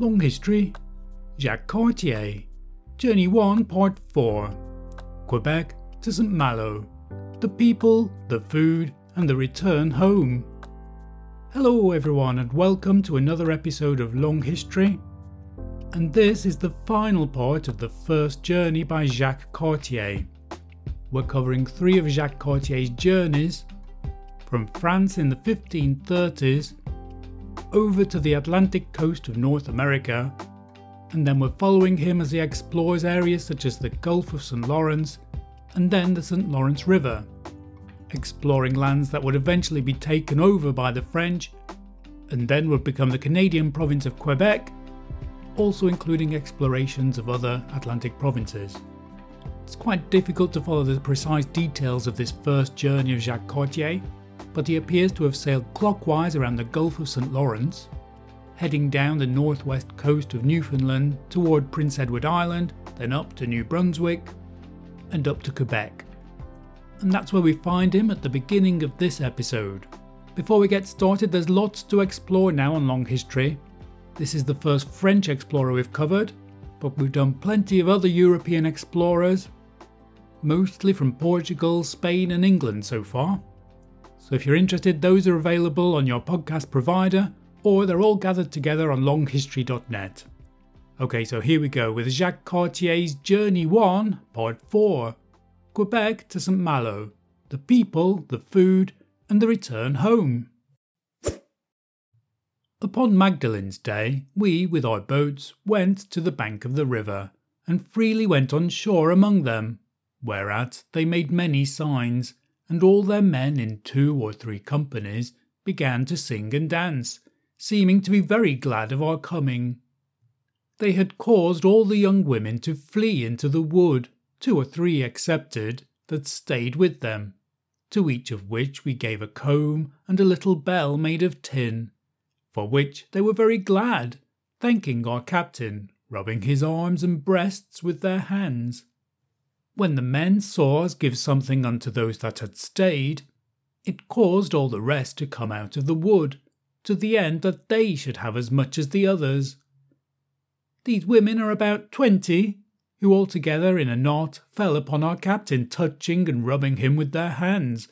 Long History Jacques Cartier Journey 1 Part 4 Quebec to St. Malo The people, the food, and the return home. Hello, everyone, and welcome to another episode of Long History. And this is the final part of the first journey by Jacques Cartier. We're covering three of Jacques Cartier's journeys from France in the 1530s over to the Atlantic coast of North America, and then we're following him as he explores areas such as the Gulf of St. Lawrence and then the St. Lawrence River, exploring lands that would eventually be taken over by the French and then would become the Canadian province of Quebec, also including explorations of other Atlantic provinces. It's quite difficult to follow the precise details of this first journey of Jacques Cartier, but he appears to have sailed clockwise around the Gulf of St. Lawrence, heading down the northwest coast of Newfoundland toward Prince Edward Island, then up to New Brunswick, and up to Quebec. And that's where we find him at the beginning of this episode. Before we get started, there's lots to explore now on Long History. This is the first French explorer we've covered, but we've done plenty of other European explorers, mostly from Portugal, Spain, and England so far. So if you're interested, those are available on your podcast provider or they're all gathered together on longhistory.net. Okay, so here we go with Jacques Cartier's Journey 1, Part 4 Quebec to St. Malo, the people, the food, and the return home. Upon Magdalene's Day, we, with our boats, went to the bank of the river, and freely went on shore among them, whereat they made many signs, and all their men in two or three companies began to sing and dance, seeming to be very glad of our coming. They had caused all the young women to flee into the wood, two or three excepted, that stayed with them, to each of which we gave a comb and a little bell made of tin, for which they were very glad, thanking our captain, rubbing his arms and breasts with their hands. When the men saw us give something unto those that had stayed, it caused all the rest to come out of the wood, to the end that they should have as much as the others. These women are about twenty, who altogether in a knot fell upon our captain, touching and rubbing him with their hands,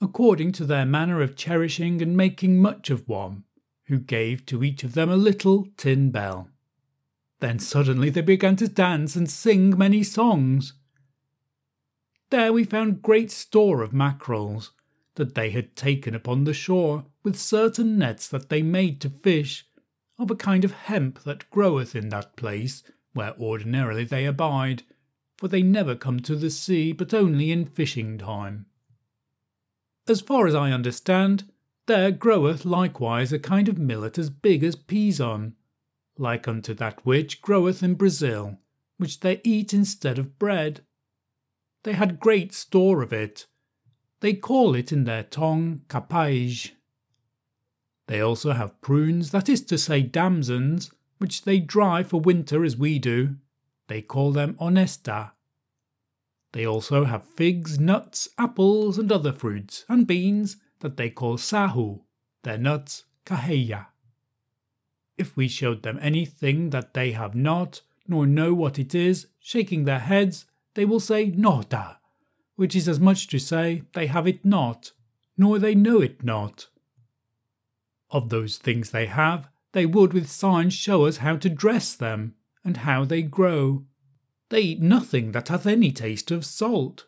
according to their manner of cherishing and making much of one, who gave to each of them a little tin bell. Then suddenly they began to dance and sing many songs, there we found great store of mackerels that they had taken upon the shore with certain nets that they made to fish, of a kind of hemp that groweth in that place where ordinarily they abide, for they never come to the sea but only in fishing time. As far as I understand, there groweth likewise a kind of millet as big as pison, like unto that which groweth in Brazil, which they eat instead of bread. They had great store of it. They call it in their tongue capage. They also have prunes, that is to say, damsons, which they dry for winter as we do. They call them honesta. They also have figs, nuts, apples, and other fruits, and beans that they call sahu, their nuts kaheya. If we showed them anything that they have not, nor know what it is, shaking their heads, they will say nota, which is as much to say they have it not, nor they know it not. Of those things they have, they would with signs show us how to dress them, and how they grow. They eat nothing that hath any taste of salt.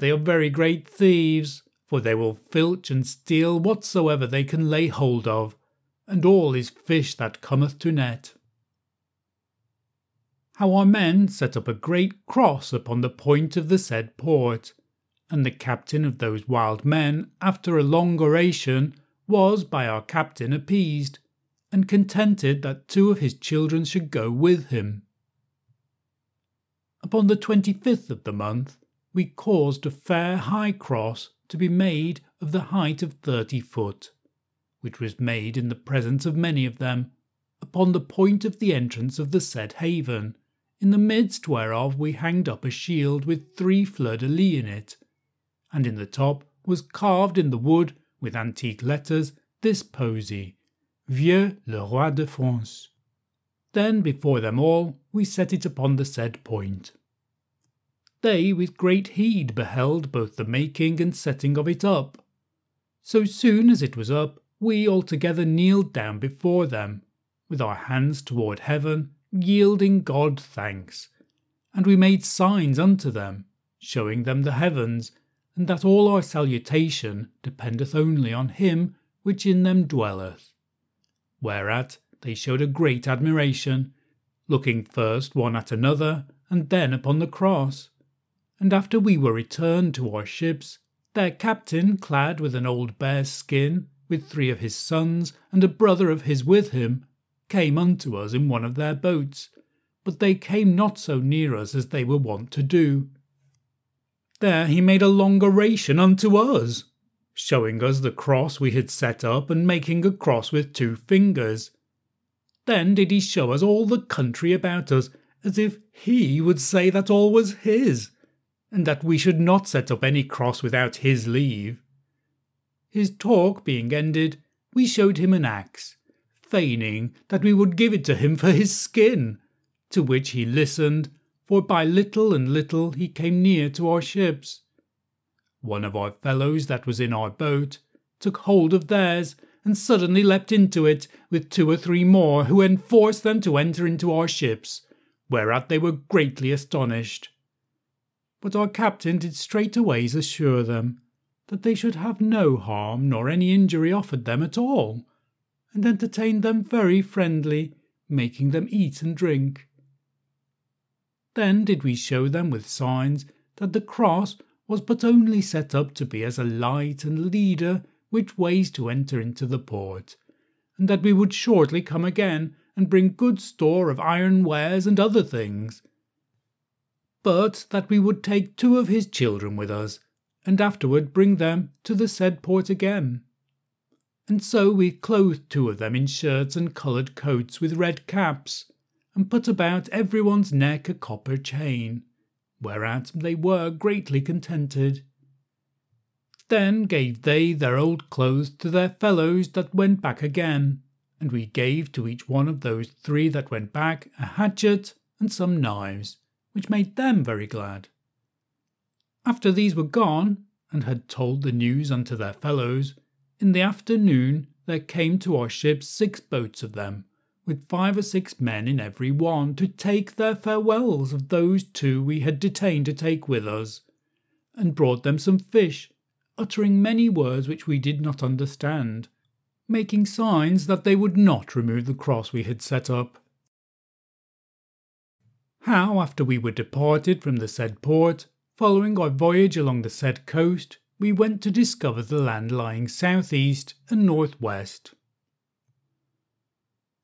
They are very great thieves, for they will filch and steal whatsoever they can lay hold of, and all is fish that cometh to net how our men set up a great cross upon the point of the said port, and the captain of those wild men, after a long oration, was by our captain appeased, and contented that two of his children should go with him. Upon the twenty fifth of the month, we caused a fair high cross to be made of the height of thirty foot, which was made in the presence of many of them, upon the point of the entrance of the said haven, in the midst whereof we hanged up a shield with three fleurs de lis in it, and in the top was carved in the wood with antique letters this posy, Vieux le roi de France. Then before them all we set it upon the said point. They with great heed beheld both the making and setting of it up. So soon as it was up, we all together kneeled down before them, with our hands toward heaven, yielding God thanks. And we made signs unto them, showing them the heavens, and that all our salutation dependeth only on him which in them dwelleth. Whereat they showed a great admiration, looking first one at another, and then upon the cross. And after we were returned to our ships, their captain, clad with an old bear's skin, with three of his sons and a brother of his with him, came unto us in one of their boats, but they came not so near us as they were wont to do. There he made a long oration unto us, showing us the cross we had set up and making a cross with two fingers. Then did he show us all the country about us, as if he would say that all was his, and that we should not set up any cross without his leave. His talk being ended, we showed him an axe, feigning that we would give it to him for his skin, to which he listened, for by little and little he came near to our ships. One of our fellows that was in our boat took hold of theirs and suddenly leapt into it with two or three more who enforced them to enter into our ships, whereat they were greatly astonished. But our captain did straightways assure them that they should have no harm nor any injury offered them at all, and entertained them very friendly, making them eat and drink. Then did we show them with signs that the cross was but only set up to be as a light and leader which ways to enter into the port, and that we would shortly come again and bring good store of iron wares and other things. But that we would take two of his children with us, and afterward bring them to the said port again. And so we clothed two of them in shirts and coloured coats with red caps, and put about every one's neck a copper chain whereat they were greatly contented. Then gave they their old clothes to their fellows that went back again, and we gave to each one of those three that went back a hatchet and some knives, which made them very glad. After these were gone, and had told the news unto their fellows, in the afternoon there came to our ship six boats of them, with five or six men in every one, to take their farewells of those two we had detained to take with us, and brought them some fish, uttering many words which we did not understand, making signs that they would not remove the cross we had set up. How, after we were departed from the said port, following our voyage along the said coast, we went to discover the land lying south east and north west.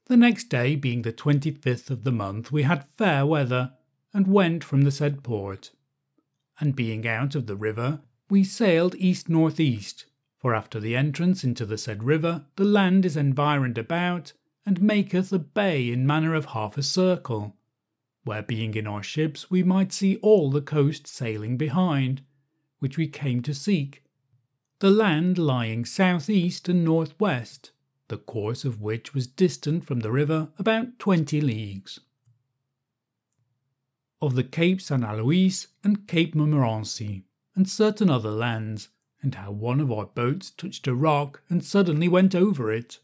The next day, being the 25th of the month, we had fair weather, and went from the said port. And being out of the river, we sailed east northeast, for after the entrance into the said river, the land is environed about, and maketh a bay in manner of half a circle, where being in our ships we might see all the coast sailing behind, which we came to seek, the land lying south east and north west, the course of which was distant from the river about twenty leagues. Of the Cape San Aloys and Cape Montmorency, and certain other lands, and how one of our boats touched a rock and suddenly went over it.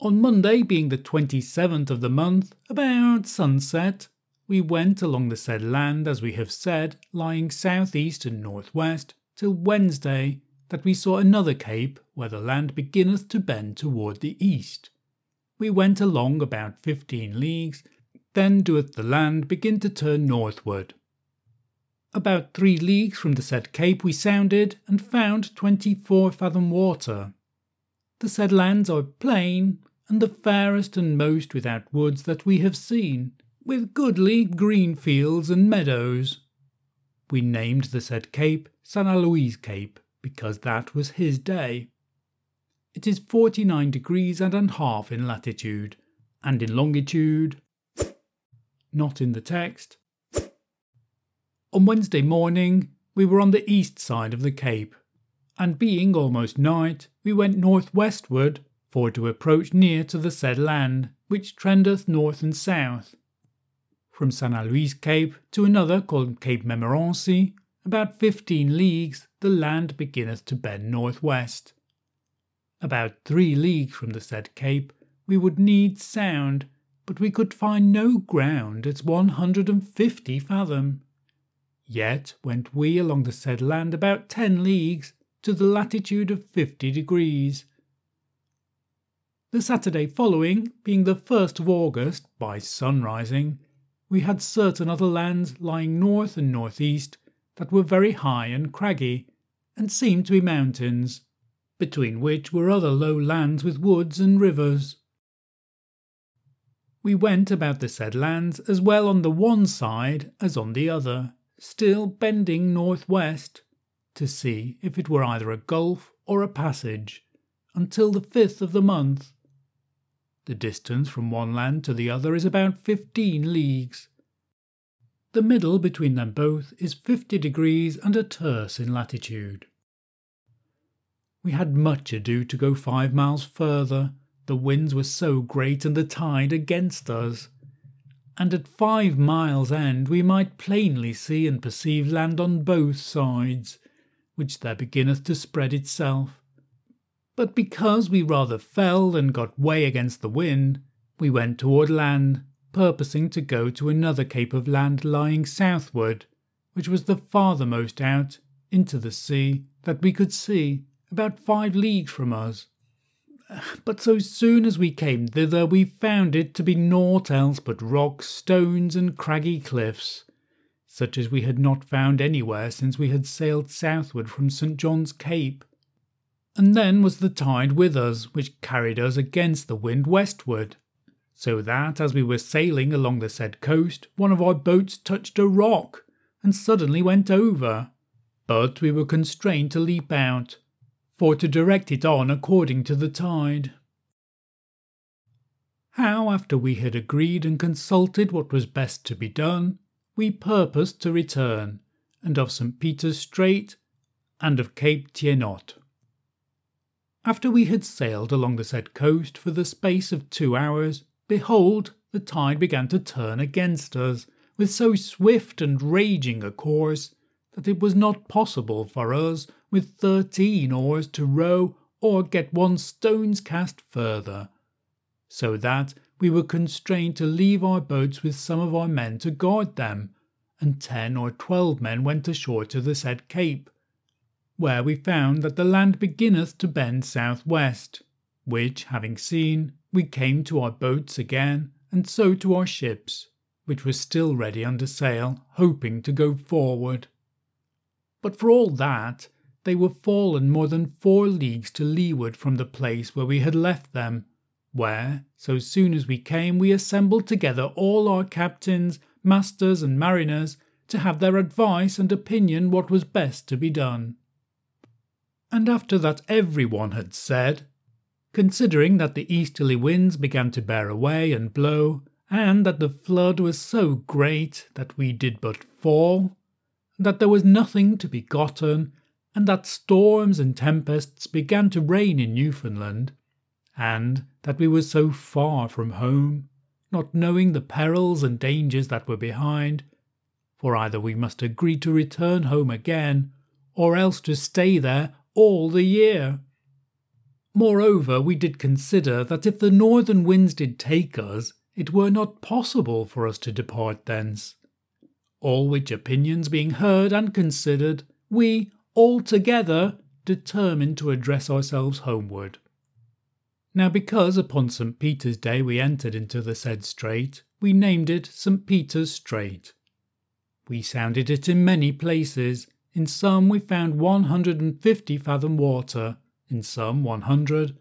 On Monday, being the 27th of the month, about sunset, we went along the said land, as we have said, lying south east and north west, till Wednesday, that we saw another cape where the land beginneth to bend toward the east. We went along about fifteen leagues, then doeth the land begin to turn northward. About three leagues from the said cape we sounded and found twenty four fathom water. The said lands are plain, and the fairest and most without woods that we have seen, with goodly green fields and meadows. We named the said cape St. Aloys Cape because that was his day. It is 49 degrees and a half in latitude, and in longitude, not in the text. On Wednesday morning, we were on the east side of the Cape, and being almost night, we went northwestward for to approach near to the said land, which trendeth north and south. From St. Aloys Cape to another called Cape Montmorency, about fifteen leagues, the land beginneth to bend northwest. About three leagues from the said cape, we would need sound, but we could find no ground at one hundred and fifty fathom. Yet went we along the said land about ten leagues to the latitude of fifty degrees. The Saturday following, being the first of August, by sunrising, we had certain other lands lying north and northeast that were very high and craggy, and seemed to be mountains, between which were other low lands with woods and rivers. We went about the said lands as well on the one side as on the other, still bending northwest, to see if it were either a gulf or a passage, until the fifth of the month. The distance from one land to the other is about fifteen leagues. The middle between them both is fifty degrees and a terce in latitude. We had much ado to go five miles further, the winds were so great and the tide against us. And at five miles' end we might plainly see and perceive land on both sides, which there beginneth to spread itself. But because we rather fell than got way against the wind, we went toward land, purposing to go to another cape of land lying southward, which was the farthermost out into the sea that we could see, about five leagues from us. But so soon as we came thither, we found it to be naught else but rocks, stones, and craggy cliffs, such as we had not found anywhere since we had sailed southward from St. John's Cape. And then was the tide with us, which carried us against the wind westward, so that as we were sailing along the said coast, one of our boats touched a rock, and suddenly went over. But we were constrained to leap out, for to direct it on according to the tide. How, after we had agreed and consulted what was best to be done, we purposed to return, and of St. Peter's Strait, and of Cape Tiennot. After we had sailed along the said coast for the space of two hours, behold, the tide began to turn against us, with so swift and raging a course, that it was not possible for us with thirteen oars to row or get one stone's cast further, so that we were constrained to leave our boats with some of our men to guard them, and ten or twelve men went ashore to the said cape, where we found that the land beginneth to bend south west, which having seen, we came to our boats again, and so to our ships, which were still ready under sail, hoping to go forward. But for all that, they were fallen more than four leagues to leeward from the place where we had left them, where, so soon as we came, we assembled together all our captains, masters, and mariners to have their advice and opinion what was best to be done. And after that every one had said, considering that the easterly winds began to bear away and blow, and that the flood was so great that we did but fall, that there was nothing to be gotten, and that storms and tempests began to reign in Newfoundland, and that we were so far from home, not knowing the perils and dangers that were behind, for either we must agree to return home again, or else to stay there all the year. Moreover, we did consider that if the northern winds did take us, it were not possible for us to depart thence. All which opinions being heard and considered, we, altogether determined to address ourselves homeward. Now, because upon St. Peter's Day we entered into the said strait, we named it St. Peter's Strait. We sounded it in many places. In some we found 150 fathom water, in some 100,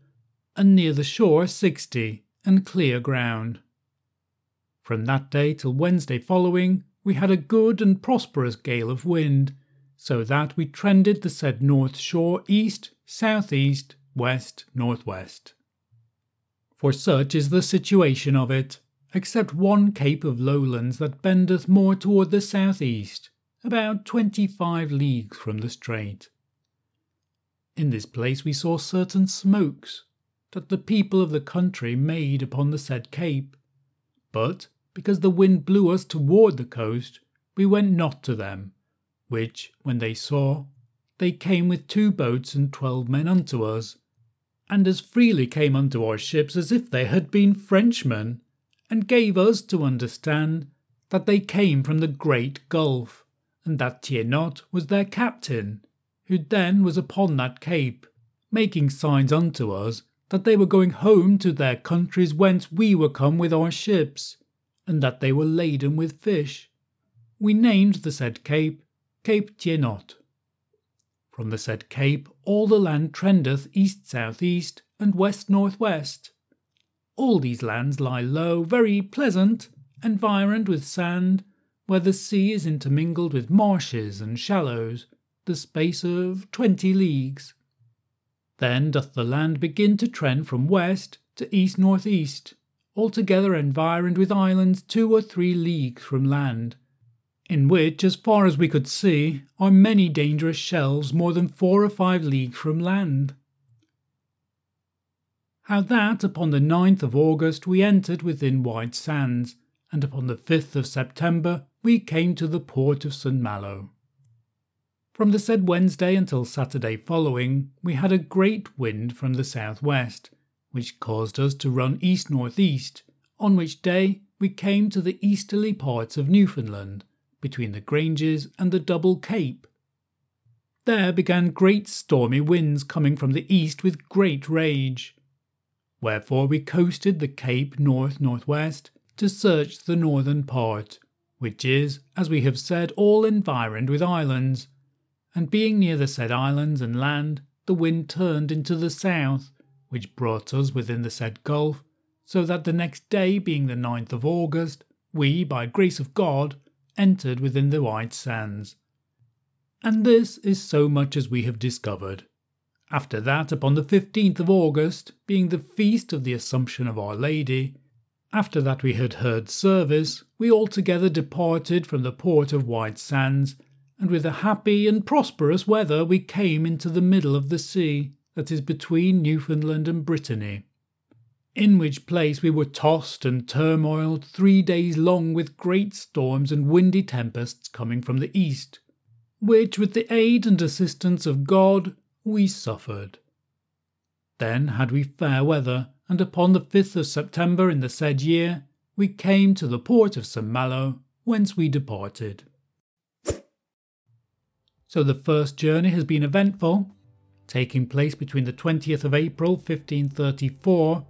and near the shore 60, and clear ground. From that day till Wednesday following, we had a good and prosperous gale of wind, so that we trended the said north shore east, southeast, west, northwest. For such is the situation of it, except one cape of lowlands that bendeth more toward the southeast, about twenty five leagues from the strait. In this place we saw certain smokes, that the people of the country made upon the said cape. But because the wind blew us toward the coast, we went not to them, which, when they saw, they came with two boats and twelve men unto us, and as freely came unto our ships as if they had been Frenchmen, and gave us to understand that they came from the great gulf, and that Tiennot was their captain, who then was upon that cape, making signs unto us that they were going home to their countries whence we were come with our ships, and that they were laden with fish. We named the said cape Cape Tiennot. From the said cape all the land trendeth east south east and west north west. All these lands lie low, very pleasant, environed with sand, where the sea is intermingled with marshes and shallows, the space of twenty leagues. Then doth the land begin to trend from west to east northeast, altogether environed with islands two or three leagues from land, in which, as far as we could see, are many dangerous shelves more than four or five leagues from land. How that upon the ninth of August we entered within White Sands, and upon the 5th of September we came to the port of St. Malo. From the said Wednesday until Saturday following, we had a great wind from the southwest, which caused us to run east northeast, on which day we came to the easterly parts of Newfoundland, between the Granges and the Double Cape. There began great stormy winds coming from the east with great rage. Wherefore we coasted the Cape north northwest to search the northern part, which is, as we have said, all environed with islands and being near the said islands and land, the wind turned into the south, which brought us within the said gulf, so that the next day, being the 9th of August, we, by grace of God, entered within the white sands. And this is so much as we have discovered. After that, upon the 15th of August, being the feast of the Assumption of Our Lady, after that we had heard service, we altogether departed from the port of White Sands and with a happy and prosperous weather we came into the middle of the sea that is between Newfoundland and Brittany, in which place we were tossed and turmoiled three days long with great storms and windy tempests coming from the east, which with the aid and assistance of God we suffered. Then had we fair weather, and upon the 5th of September in the said year we came to the port of St. Malo, whence we departed. So the first journey has been eventful, taking place between the 20th of April 1534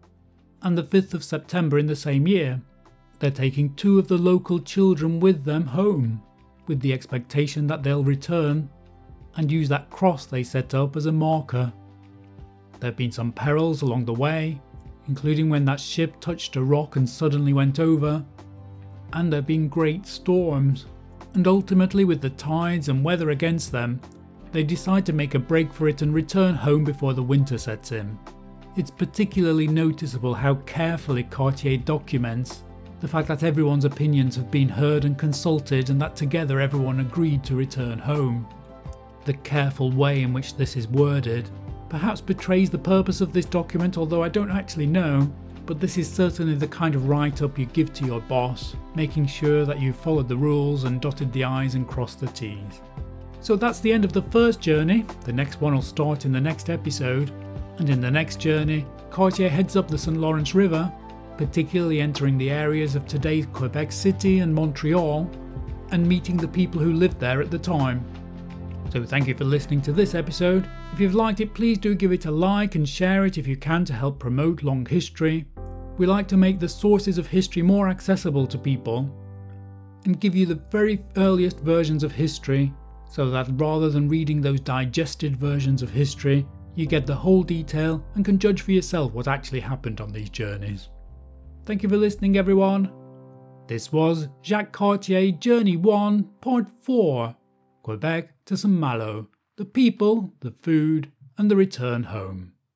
and the 5th of September in the same year. They're taking two of the local children with them home, with the expectation that they'll return and use that cross they set up as a marker. There have been some perils along the way, including when that ship touched a rock and suddenly went over, and there have been great storms and ultimately, with the tides and weather against them, they decide to make a break for it and return home before the winter sets in. It's particularly noticeable how carefully Cartier documents the fact that everyone's opinions have been heard and consulted and that together everyone agreed to return home. The careful way in which this is worded perhaps betrays the purpose of this document, although I don't actually know, but this is certainly the kind of write up you give to your boss, making sure that you followed the rules and dotted the I's and crossed the T's. So that's the end of the first journey. The next one will start in the next episode. And in the next journey, Cartier heads up the St. Lawrence River, particularly entering the areas of today's Quebec City and Montreal, and meeting the people who lived there at the time. So thank you for listening to this episode. If you've liked it, please do give it a like and share it if you can to help promote long history. We like to make the sources of history more accessible to people and give you the very earliest versions of history so that rather than reading those digested versions of history, you get the whole detail and can judge for yourself what actually happened on these journeys. Thank you for listening, everyone. This was Jacques Cartier Journey 1, Part 4 Quebec to St. Malo, the people, the food, and the return home.